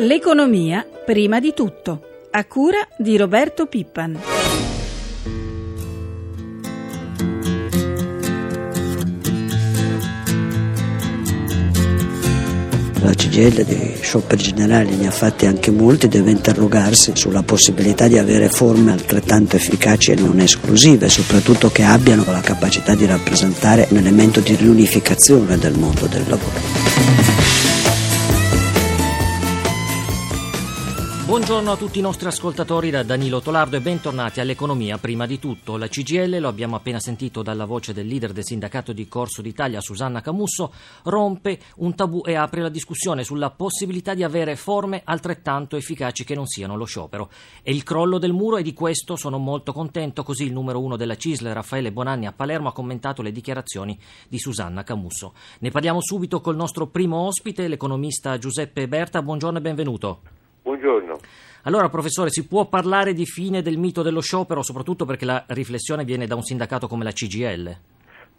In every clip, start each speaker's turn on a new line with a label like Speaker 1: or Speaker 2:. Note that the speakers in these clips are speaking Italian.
Speaker 1: L'economia prima di tutto, a cura di Roberto Pippan.
Speaker 2: La CGL dei shopper generali ne ha fatti anche molti, deve interrogarsi sulla possibilità di avere forme altrettanto efficaci e non esclusive, soprattutto che abbiano la capacità di rappresentare un elemento di riunificazione del mondo del lavoro.
Speaker 3: Buongiorno a tutti i nostri ascoltatori da Danilo Tolardo e bentornati all'economia. Prima di tutto, la CGL, lo abbiamo appena sentito dalla voce del leader del sindacato di Corso d'Italia, Susanna Camusso, rompe un tabù e apre la discussione sulla possibilità di avere forme altrettanto efficaci che non siano lo sciopero. È il crollo del muro e di questo sono molto contento, così il numero uno della CISL, Raffaele Bonanni, a Palermo ha commentato le dichiarazioni di Susanna Camusso. Ne parliamo subito col nostro primo ospite, l'economista Giuseppe Berta. Buongiorno e benvenuto.
Speaker 4: Buongiorno.
Speaker 3: Allora, professore, si può parlare di fine del mito dello sciopero, soprattutto perché la riflessione viene da un sindacato come la CGL?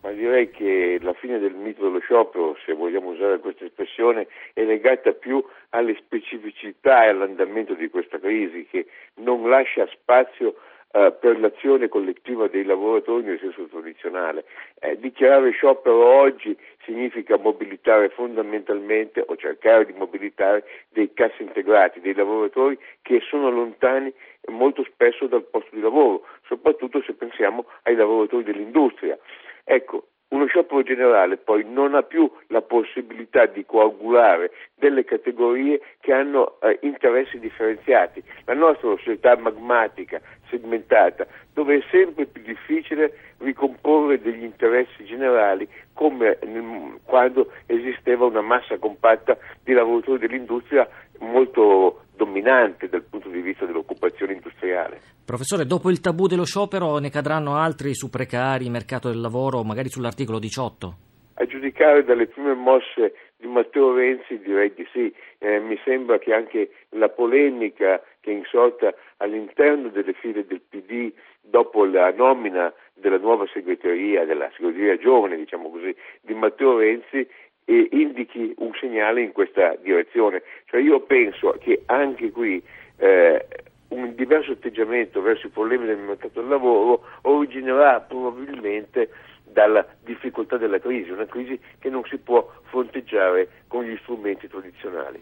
Speaker 4: Ma direi che la fine del mito dello sciopero, se vogliamo usare questa espressione, è legata più alle specificità e all'andamento di questa crisi che non lascia spazio eh, per l'azione collettiva dei lavoratori nel senso tradizionale. Eh, dichiarare sciopero oggi significa mobilitare fondamentalmente o cercare di mobilitare dei cassi integrati, dei lavoratori che sono lontani molto spesso dal posto di lavoro, soprattutto se pensiamo ai lavoratori dell'industria. Ecco, uno sciopero generale poi non ha più la possibilità di coagulare delle categorie che hanno eh, interessi differenziati. La nostra società magmatica, segmentata, dove è sempre più difficile ricomporre degli interessi generali come nel, quando esisteva una massa compatta di lavoratori dell'industria molto dominante dal punto di vista dell'occupazione industriale.
Speaker 3: Professore, dopo il tabù dello sciopero ne cadranno altri su precari, mercato del lavoro, magari sull'articolo 18?
Speaker 4: A giudicare dalle prime mosse di Matteo Renzi direi di sì. Eh, mi sembra che anche la polemica che è insorta all'interno delle file del PD dopo la nomina della nuova segreteria, della segreteria giovane, diciamo così, di Matteo Renzi indichi un segnale in questa direzione. Cioè io penso che anche qui eh, un diverso atteggiamento verso i problemi del mercato del lavoro originerà probabilmente dalla difficoltà della crisi, una crisi che non si può fronteggiare con gli strumenti tradizionali.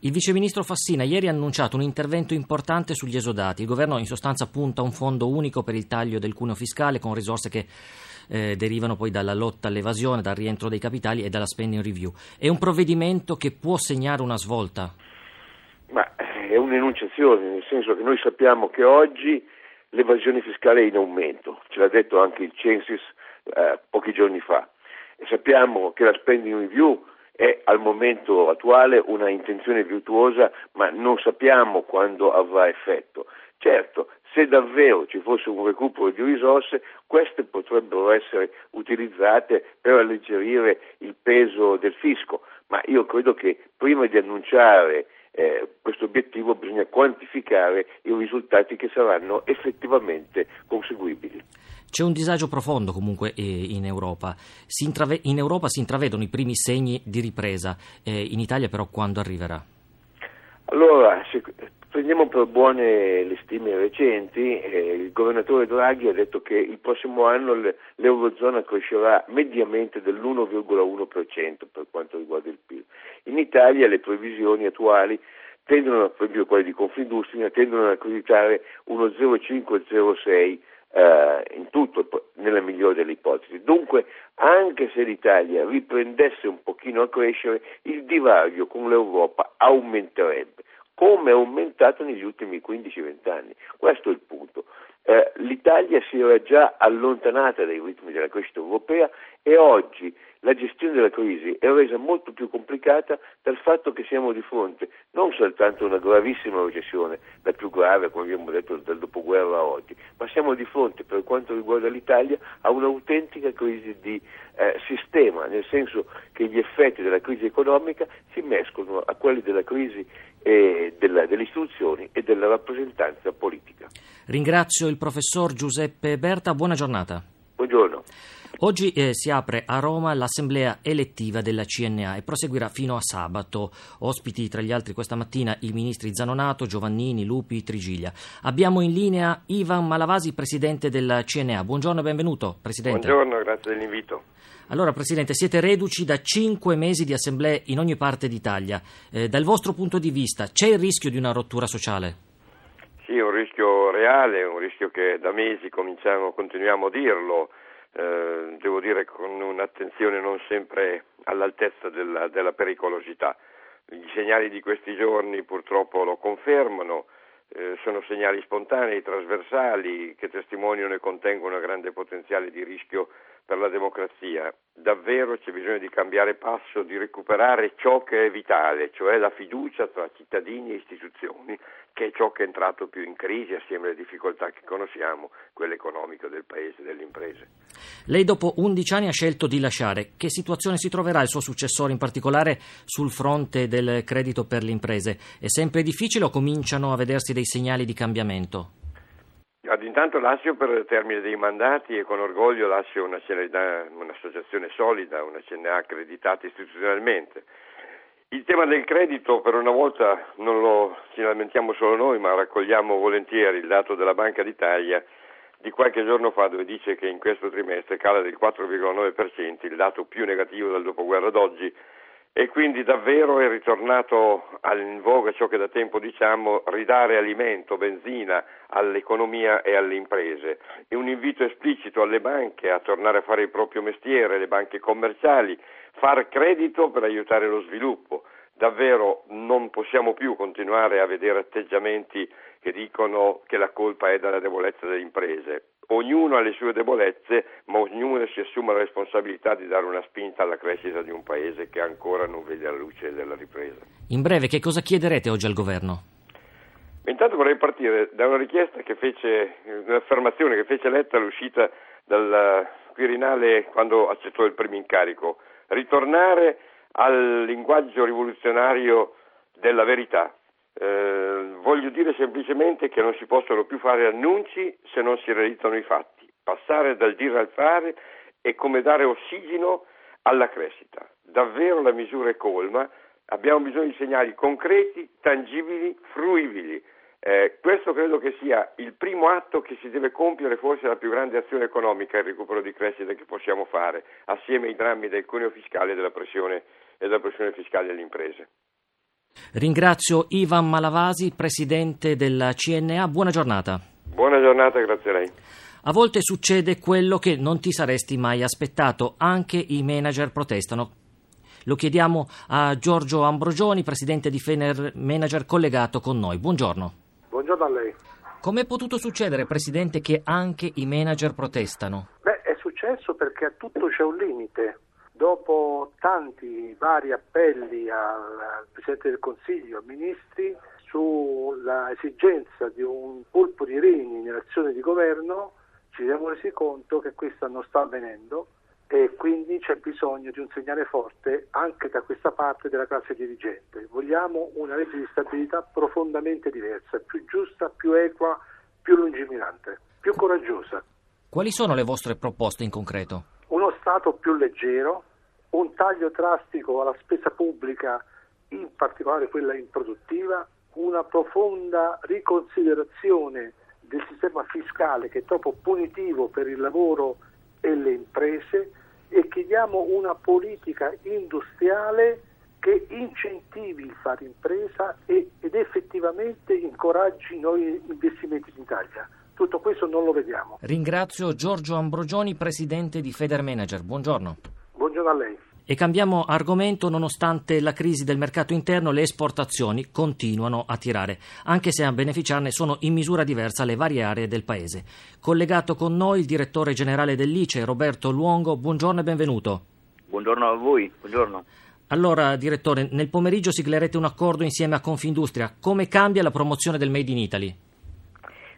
Speaker 3: Il viceministro Fassina ieri ha annunciato un intervento importante sugli esodati. Il governo in sostanza punta a un fondo unico per il taglio del cuneo fiscale con risorse che eh, derivano poi dalla lotta all'evasione, dal rientro dei capitali e dalla spending review. È un provvedimento che può segnare una svolta?
Speaker 4: Ma è un'enunciazione, nel senso che noi sappiamo che oggi l'evasione fiscale è in aumento, ce l'ha detto anche il Censis eh, pochi giorni fa. E sappiamo che la spending review è al momento attuale una intenzione virtuosa, ma non sappiamo quando avrà effetto. Certo, se davvero ci fosse un recupero di risorse, queste potrebbero essere utilizzate per alleggerire il peso del fisco, ma io credo che prima di annunciare eh, questo obiettivo bisogna quantificare i risultati che saranno effettivamente conseguibili.
Speaker 3: C'è un disagio profondo comunque eh, in Europa. In Europa si intravedono i primi segni di ripresa, eh, in Italia però quando arriverà?
Speaker 4: Allora, se prendiamo per buone le stime recenti, eh, il governatore Draghi ha detto che il prossimo anno l'Eurozona crescerà mediamente dell'1,1% per quanto riguarda il PIL. In Italia le previsioni attuali tendono, per esempio quelle di Confindustria, tendono ad accreditare uno 0,5-0,6 eh, in tutto, nella migliore delle ipotesi. Dunque, anche se l'Italia riprendesse un pochino a crescere, il divario con l'Europa aumenterebbe, come è aumentato negli ultimi 15-20 anni. Questo è il punto. eh, l'Italia si era già allontanata dai ritmi della crescita europea e oggi la gestione della crisi è resa molto più complicata dal fatto che siamo di fronte non soltanto a una gravissima recessione, la più grave, come abbiamo detto, dal dopoguerra a oggi, ma siamo di fronte, per quanto riguarda l'Italia, a un'autentica crisi di eh, sistema, nel senso che gli effetti della crisi economica si mescolano a quelli della crisi eh, della, delle istituzioni e della rappresentanza politica.
Speaker 3: Ringrazio il professor Giuseppe Berta, buona giornata.
Speaker 4: Buongiorno.
Speaker 3: Oggi eh, si apre a Roma l'assemblea elettiva della CNA e proseguirà fino a sabato. Ospiti tra gli altri questa mattina i ministri Zanonato, Giovannini, Lupi, Trigiglia. Abbiamo in linea Ivan Malavasi, presidente della CNA. Buongiorno e benvenuto, presidente.
Speaker 5: Buongiorno, grazie dell'invito.
Speaker 3: Allora, Presidente, siete reduci da cinque mesi di assemblee in ogni parte d'Italia. Eh, dal vostro punto di vista c'è il rischio di una rottura sociale?
Speaker 5: Sì, un rischio reale, un rischio che da mesi cominciamo, continuiamo a dirlo eh, devo dire con un'attenzione non sempre all'altezza della, della, pericolosità. I segnali di questi giorni purtroppo lo confermano, eh, sono segnali spontanei, trasversali, che testimoniano e contengono un grande potenziale di rischio per la democrazia. Davvero c'è bisogno di cambiare passo, di recuperare ciò che è vitale, cioè la fiducia tra cittadini e istituzioni, che è ciò che è entrato più in crisi assieme alle difficoltà che conosciamo, quelle economiche del Paese e delle imprese.
Speaker 3: Lei dopo 11 anni ha scelto di lasciare. Che situazione si troverà il suo successore, in particolare sul fronte del credito per le imprese? È sempre difficile o cominciano a vedersi dei segnali di cambiamento?
Speaker 5: Intanto lascio per termine dei mandati e con orgoglio lascio una CNA, un'associazione solida, una CNA accreditata istituzionalmente. Il tema del credito per una volta non lo ci lamentiamo solo noi, ma raccogliamo volentieri il dato della Banca d'Italia di qualche giorno fa dove dice che in questo trimestre cala del 4,9%, il dato più negativo dal dopoguerra ad oggi e quindi davvero è ritornato in voga ciò che da tempo diciamo ridare alimento, benzina all'economia e alle imprese. È un invito esplicito alle banche a tornare a fare il proprio mestiere, le banche commerciali, far credito per aiutare lo sviluppo. Davvero non possiamo più continuare a vedere atteggiamenti che dicono che la colpa è dalla debolezza delle imprese ognuno ha le sue debolezze, ma ognuno si assume la responsabilità di dare una spinta alla crescita di un paese che ancora non vede la luce della ripresa.
Speaker 3: In breve, che cosa chiederete oggi al governo?
Speaker 5: Intanto vorrei partire da una richiesta che fece, un'affermazione che fece Letta all'uscita dal Quirinale quando accettò il primo incarico, ritornare al linguaggio rivoluzionario della verità, eh, voglio dire semplicemente che non si possono più fare annunci se non si realizzano i fatti. Passare dal dire al fare è come dare ossigeno alla crescita. Davvero la misura è colma, abbiamo bisogno di segnali concreti, tangibili, fruibili. Eh, questo credo che sia il primo atto che si deve compiere, forse la più grande azione economica, il recupero di crescita che possiamo fare, assieme ai drammi del cuneo fiscale e della pressione, e della pressione fiscale alle imprese.
Speaker 3: Ringrazio Ivan Malavasi, presidente della CNA. Buona giornata.
Speaker 5: Buona giornata, grazie a lei.
Speaker 3: A volte succede quello che non ti saresti mai aspettato, anche i manager protestano. Lo chiediamo a Giorgio Ambrogioni, presidente di Fener Manager, collegato con noi. Buongiorno.
Speaker 6: Buongiorno a lei.
Speaker 3: Come è potuto succedere, presidente, che anche i manager protestano?
Speaker 6: Beh, è successo perché a tutto c'è un limite dopo tanti vari appelli al Presidente del Consiglio, ai ministri, sulla esigenza di un colpo di reni nell'azione di governo, ci siamo resi conto che questo non sta avvenendo e quindi c'è bisogno di un segnale forte anche da questa parte della classe dirigente. Vogliamo una legge di stabilità profondamente diversa, più giusta, più equa, più lungimirante, più coraggiosa.
Speaker 3: Quali sono le vostre proposte in concreto?
Speaker 6: Uno Stato più leggero, un taglio drastico alla spesa pubblica, in particolare quella improduttiva, una profonda riconsiderazione del sistema fiscale che è troppo punitivo per il lavoro e le imprese e chiediamo una politica industriale che incentivi il fare impresa ed effettivamente incoraggi nuovi investimenti in Italia. Tutto questo non lo vediamo.
Speaker 3: Ringrazio Giorgio Ambrogioni, presidente di Federmanager. Buongiorno.
Speaker 6: Buongiorno a lei.
Speaker 3: E cambiamo argomento, nonostante la crisi del mercato interno, le esportazioni continuano a tirare, anche se a beneficiarne sono in misura diversa le varie aree del paese. Collegato con noi il direttore generale dell'ICE, Roberto Luongo, buongiorno e benvenuto.
Speaker 7: Buongiorno a voi, buongiorno.
Speaker 3: Allora, direttore, nel pomeriggio siglerete un accordo insieme a Confindustria. Come cambia la promozione del Made in Italy?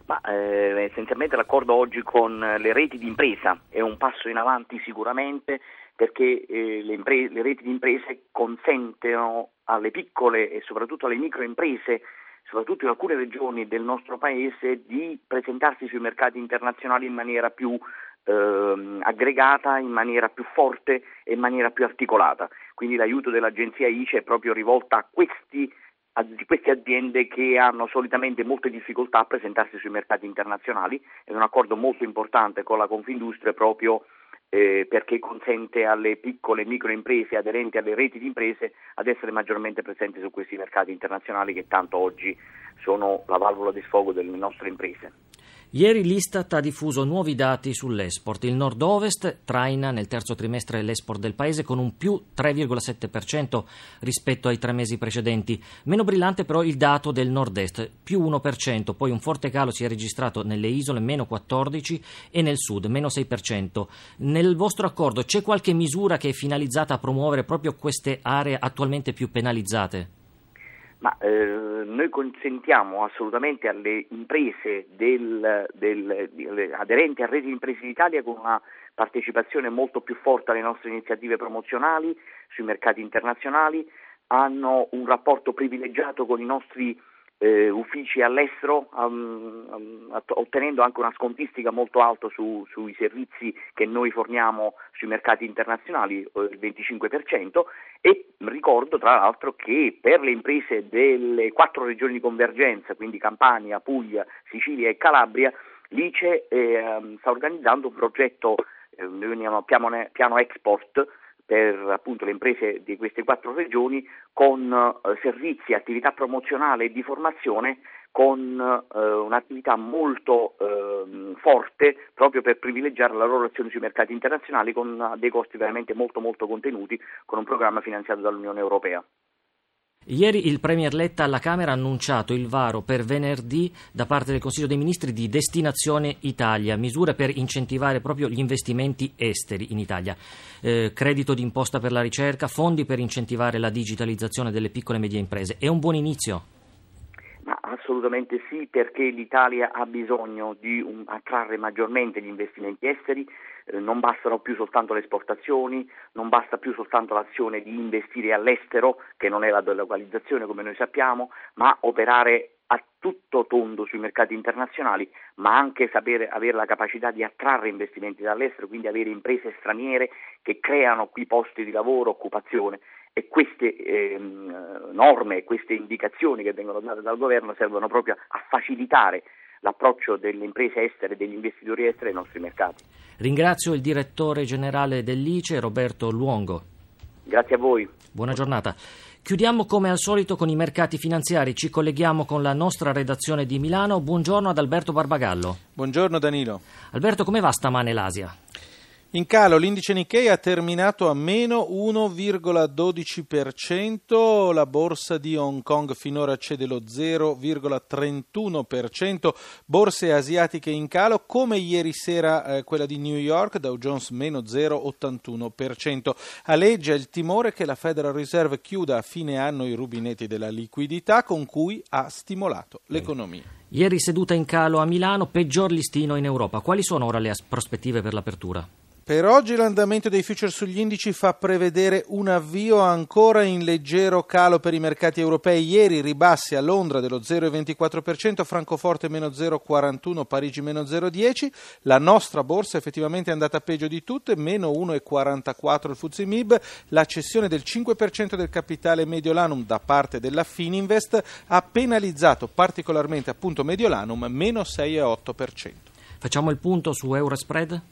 Speaker 7: Ma, eh, essenzialmente l'accordo oggi con le reti di impresa è un passo in avanti sicuramente perché eh, le, impre- le, reti di imprese consentono alle piccole e soprattutto alle microimprese, soprattutto in alcune regioni del nostro Paese, di presentarsi sui mercati internazionali in maniera più eh, aggregata, in maniera più forte e in maniera più articolata. Quindi l'aiuto dell'agenzia ICE è proprio rivolta a questi di queste aziende che hanno solitamente molte difficoltà a presentarsi sui mercati internazionali. È un accordo molto importante con la Confindustria proprio eh, perché consente alle piccole e micro imprese aderenti alle reti di imprese ad essere maggiormente presenti su questi mercati internazionali che tanto oggi sono la valvola di sfogo delle nostre imprese.
Speaker 3: Ieri l'Istat ha diffuso nuovi dati sull'export. Il nord-ovest traina nel terzo trimestre l'export del paese con un più 3,7% rispetto ai tre mesi precedenti. Meno brillante però il dato del nord-est, più 1%, poi un forte calo si è registrato nelle isole, meno 14%, e nel sud, meno 6%. Nel vostro accordo c'è qualche misura che è finalizzata a promuovere proprio queste aree attualmente più penalizzate?
Speaker 7: Ma eh, noi consentiamo assolutamente alle imprese del, del, aderenti a Reti di Imprese d'Italia con una partecipazione molto più forte alle nostre iniziative promozionali sui mercati internazionali, hanno un rapporto privilegiato con i nostri eh, uffici all'estero, um, um, ottenendo anche una scontistica molto alta su, sui servizi che noi forniamo sui mercati internazionali, eh, il 25%, e ricordo tra l'altro che per le imprese delle quattro regioni di convergenza, quindi Campania, Puglia, Sicilia e Calabria, l'ICE eh, sta organizzando un progetto, eh, noi chiamiamo piano, piano Export, per appunto le imprese di queste quattro regioni con eh, servizi, attività promozionale e di formazione con eh, un'attività molto eh, forte proprio per privilegiare la loro azione sui mercati internazionali con dei costi veramente molto molto contenuti con un programma finanziato dall'Unione Europea.
Speaker 3: Ieri il Premier Letta alla Camera ha annunciato il varo per venerdì da parte del Consiglio dei Ministri di Destinazione Italia, misure per incentivare proprio gli investimenti esteri in Italia. Eh, credito d'imposta per la ricerca, fondi per incentivare la digitalizzazione delle piccole e medie imprese. È un buon inizio?
Speaker 7: Assolutamente sì, perché l'Italia ha bisogno di un, attrarre maggiormente gli investimenti esteri. Eh, non bastano più soltanto le esportazioni, non basta più soltanto l'azione di investire all'estero, che non è la delocalizzazione come noi sappiamo, ma operare a tutto tondo sui mercati internazionali, ma anche sapere avere la capacità di attrarre investimenti dall'estero, quindi avere imprese straniere che creano qui posti di lavoro, occupazione e queste ehm, norme, queste indicazioni che vengono date dal governo servono proprio a facilitare l'approccio delle imprese estere e degli investitori esteri ai nostri mercati.
Speaker 3: Ringrazio il direttore generale dell'ICE, Roberto Luongo.
Speaker 7: Grazie a voi.
Speaker 3: Buona giornata. Chiudiamo come al solito con i mercati finanziari. Ci colleghiamo con la nostra redazione di Milano. Buongiorno ad Alberto Barbagallo.
Speaker 8: Buongiorno Danilo.
Speaker 3: Alberto, come va stamane l'Asia?
Speaker 8: In calo l'indice Nikkei ha terminato a meno 1,12%, la borsa di Hong Kong finora cede lo 0,31%, borse asiatiche in calo come ieri sera eh, quella di New York, Dow Jones meno 0,81%. Aleggia il timore che la Federal Reserve chiuda a fine anno i rubinetti della liquidità con cui ha stimolato l'economia.
Speaker 3: Ieri seduta in calo a Milano, peggior listino in Europa. Quali sono ora le prospettive per l'apertura?
Speaker 8: Per oggi l'andamento dei future sugli indici fa prevedere un avvio ancora in leggero calo per i mercati europei. Ieri ribassi a Londra dello 0,24%, Francoforte meno 0,41%, Parigi meno 0,10%. La nostra borsa effettivamente è andata peggio di tutte, meno 1,44% il Fuzzi Mib. La cessione del 5% del capitale Mediolanum da parte della Fininvest ha penalizzato particolarmente appunto Mediolanum, meno 6,8%.
Speaker 3: Facciamo il punto su Eurospread?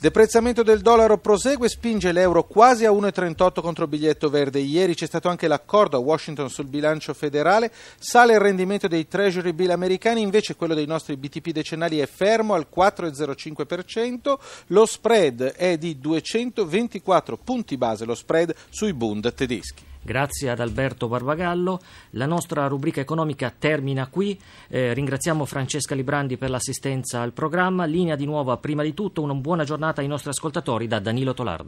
Speaker 8: Deprezzamento del dollaro prosegue, spinge l'euro quasi a 1,38 contro biglietto verde. Ieri c'è stato anche l'accordo a Washington sul bilancio federale, sale il rendimento dei treasury bill americani, invece quello dei nostri BTP decennali è fermo al 4,05%, lo spread è di 224 punti base, lo spread sui Bund tedeschi.
Speaker 3: Grazie ad Alberto Barbagallo. La nostra rubrica economica termina qui. Eh, ringraziamo Francesca Librandi per l'assistenza al programma. Linea di nuovo prima di tutto. Una buona giornata ai nostri ascoltatori da Danilo Tolardo.